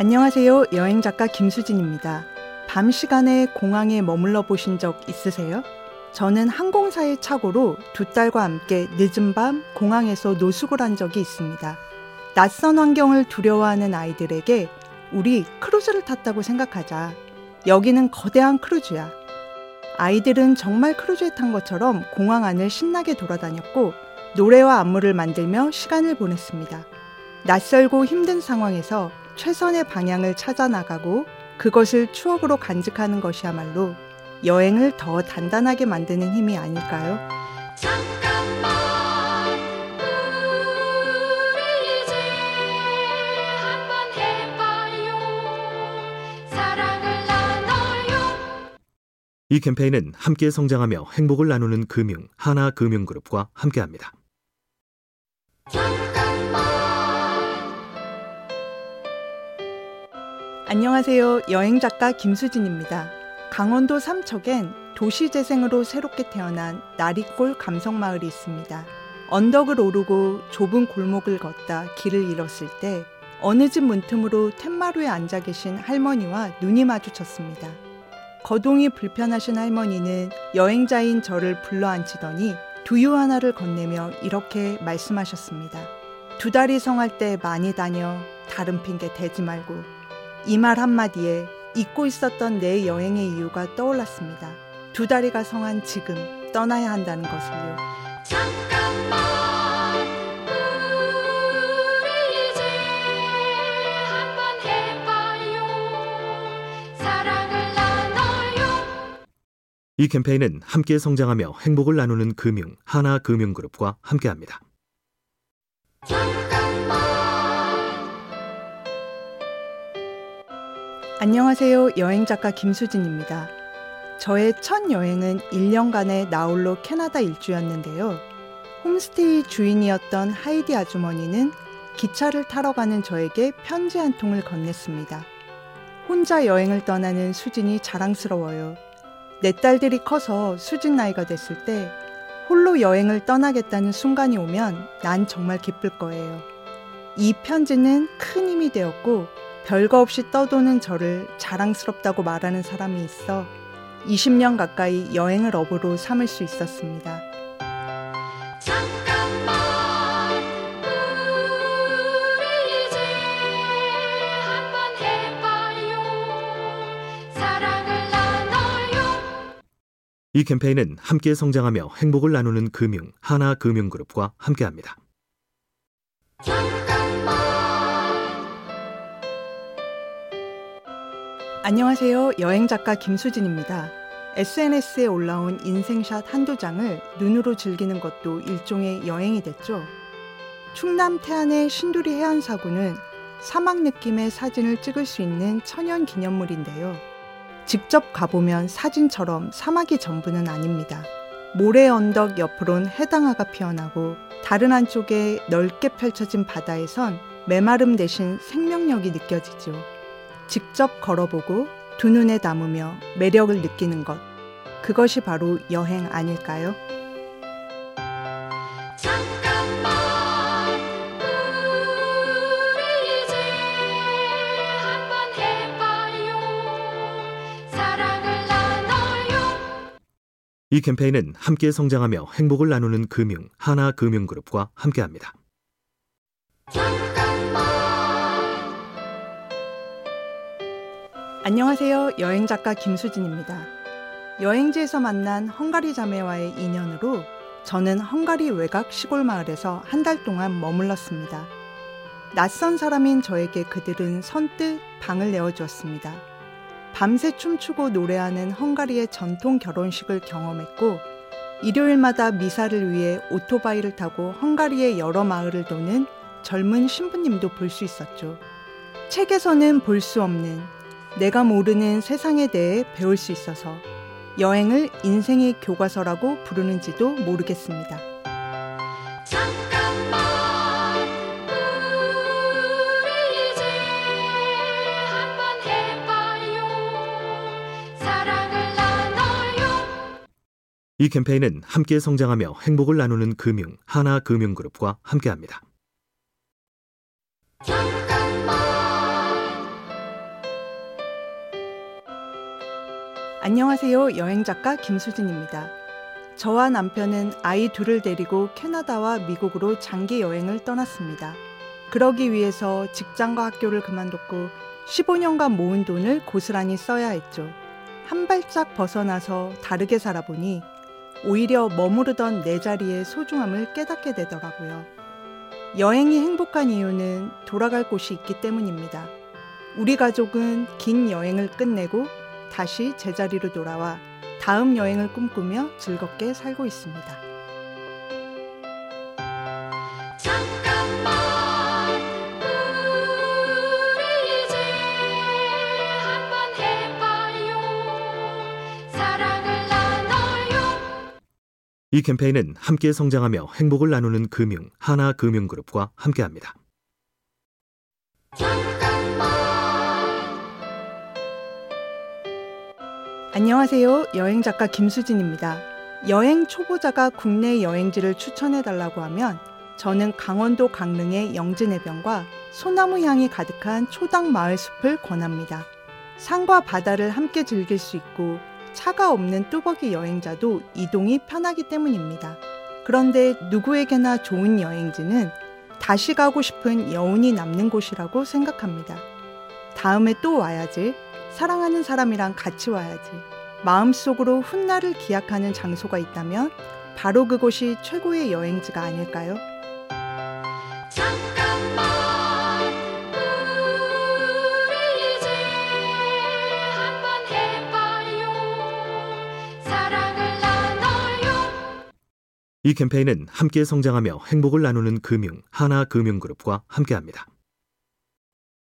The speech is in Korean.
안녕하세요. 여행작가 김수진입니다. 밤 시간에 공항에 머물러 보신 적 있으세요? 저는 항공사의 착오로 두 딸과 함께 늦은 밤 공항에서 노숙을 한 적이 있습니다. 낯선 환경을 두려워하는 아이들에게 우리 크루즈를 탔다고 생각하자. 여기는 거대한 크루즈야. 아이들은 정말 크루즈에 탄 것처럼 공항 안을 신나게 돌아다녔고 노래와 안무를 만들며 시간을 보냈습니다. 낯설고 힘든 상황에서 최선의 방향을 찾아 나가고 그것을 추억으로 간직하는 것이야말로 여행을 더 단단하게 만드는 힘이 아닐까요? 잠깐만 우리 이제 한번 해봐요 사랑을 나눠요 이 캠페인은 함께 성장하며 행복을 나누는 금융 하나금융그룹과 함께합니다. 안녕하세요. 여행 작가 김수진입니다. 강원도 삼척엔 도시 재생으로 새롭게 태어난 나리골 감성 마을이 있습니다. 언덕을 오르고 좁은 골목을 걷다 길을 잃었을 때 어느 집 문틈으로 툇마루에 앉아 계신 할머니와 눈이 마주쳤습니다. 거동이 불편하신 할머니는 여행자인 저를 불러 앉히더니 두유 하나를 건네며 이렇게 말씀하셨습니다. 두 다리 성할 때 많이 다녀 다른 핑계 대지 말고 이 말 한마디에 잊고 있었던 내 여행의 이유가 떠올랐습니다. 두 다리가 성한 지금 떠나야 한다는 것을요. 잠깐만 우리 이제 한번 해봐요. 사랑을 나눠요. 이 캠페인은 함께 성장하며 행복을 나누는 금융 하나금융그룹과 함께합니다. 안녕하세요. 여행 작가 김수진입니다. 저의 첫 여행은 1년간의 나홀로 캐나다 일주였는데요. 홈스테이 주인이었던 하이디 아주머니는 기차를 타러 가는 저에게 편지 한 통을 건넸습니다. 혼자 여행을 떠나는 수진이 자랑스러워요. 내 딸들이 커서 수진 나이가 됐을 때 홀로 여행을 떠나겠다는 순간이 오면 난 정말 기쁠 거예요. 이 편지는 큰 힘이 되었고 별거 없이 떠도는 저를 자랑스럽다고 말하는 사람이 있어 20년 가까이 여행을 업으로 삼을 수 있었습니다. 이 캠페인은 함께 성장하며 행복을 나누는 금융 하나금융그룹과 함께합니다. 안녕하세요. 여행작가 김수진입니다. SNS에 올라온 인생샷 한두 장을 눈으로 즐기는 것도 일종의 여행이 됐죠. 충남 태안의 신두리 해안사구는 사막 느낌의 사진을 찍을 수 있는 천연 기념물인데요. 직접 가보면 사진처럼 사막이 전부는 아닙니다. 모래 언덕 옆으론 해당화가 피어나고 다른 한쪽에 넓게 펼쳐진 바다에선 메마름 대신 생명력이 느껴지죠. 직접 걸어보고 두 눈에 담으며 매력을 느끼는 것. 그것이 바로 여행 아닐까요? 이 캠페인은 함께 성장하며 행복을 나누는 금융 하나금융그룹과 함께합니다. 안녕하세요. 여행작가 김수진입니다. 여행지에서 만난 헝가리 자매와의 인연으로 저는 헝가리 외곽 시골 마을에서 한 달 동안 머물렀습니다. 낯선 사람인 저에게 그들은 선뜻 방을 내어주었습니다. 밤새 춤추고 노래하는 헝가리의 전통 결혼식을 경험했고, 일요일마다 미사를 위해 오토바이를 타고 헝가리의 여러 마을을 도는 젊은 신부님도 볼 수 있었죠. 책에서는 볼 수 없는 내가 모르는 세상에 대해 배울 수 있어서 여행을 인생의 교과서라고 부르는지도 모르겠습니다. 이 캠페인은 함께 성장하며 행복을 나누는 금융 하나금융그룹과 함께합니다. 안녕하세요. 여행작가 김수진입니다. 저와 남편은 아이 둘을 데리고 캐나다와 미국으로 장기 여행을 떠났습니다. 그러기 위해서 직장과 학교를 그만뒀고 15년간 모은 돈을 고스란히 써야 했죠. 한 발짝 벗어나서 다르게 살아보니 오히려 머무르던 내 자리의 소중함을 깨닫게 되더라고요. 여행이 행복한 이유는 돌아갈 곳이 있기 때문입니다. 우리 가족은 긴 여행을 끝내고 다시 제자리로 돌아와 다음 여행을 꿈꾸며 즐겁게 살고 있습니다. 잠깐만 우리 이제 한번 해봐요 사랑을 나눠요 이 캠페인은 함께 성장하며 행복을 나누는 금융 하나금융그룹과 함께합니다. 안녕하세요. 여행 작가 김수진입니다. 여행 초보자가 국내 여행지를 추천해 달라고 하면 저는 강원도 강릉의 영진해변과 소나무 향이 가득한 초당 마을 숲을 권합니다. 산과 바다를 함께 즐길 수 있고 차가 없는 뚜벅이 여행자도 이동이 편하기 때문입니다. 그런데 누구에게나 좋은 여행지는 다시 가고 싶은 여운이 남는 곳이라고 생각합니다. 다음에 또 와야지. 사랑하는 사람이랑 같이 와야지. 마음속으로 훗날을 기약하는 장소가 있다면 바로 그곳이 최고의 여행지가 아닐까요? 잠깐만 우리 이제 한번 해봐요 사랑을 나눠요 이 캠페인은 함께 성장하며 행복을 나누는 금융 하나금융그룹과 함께합니다.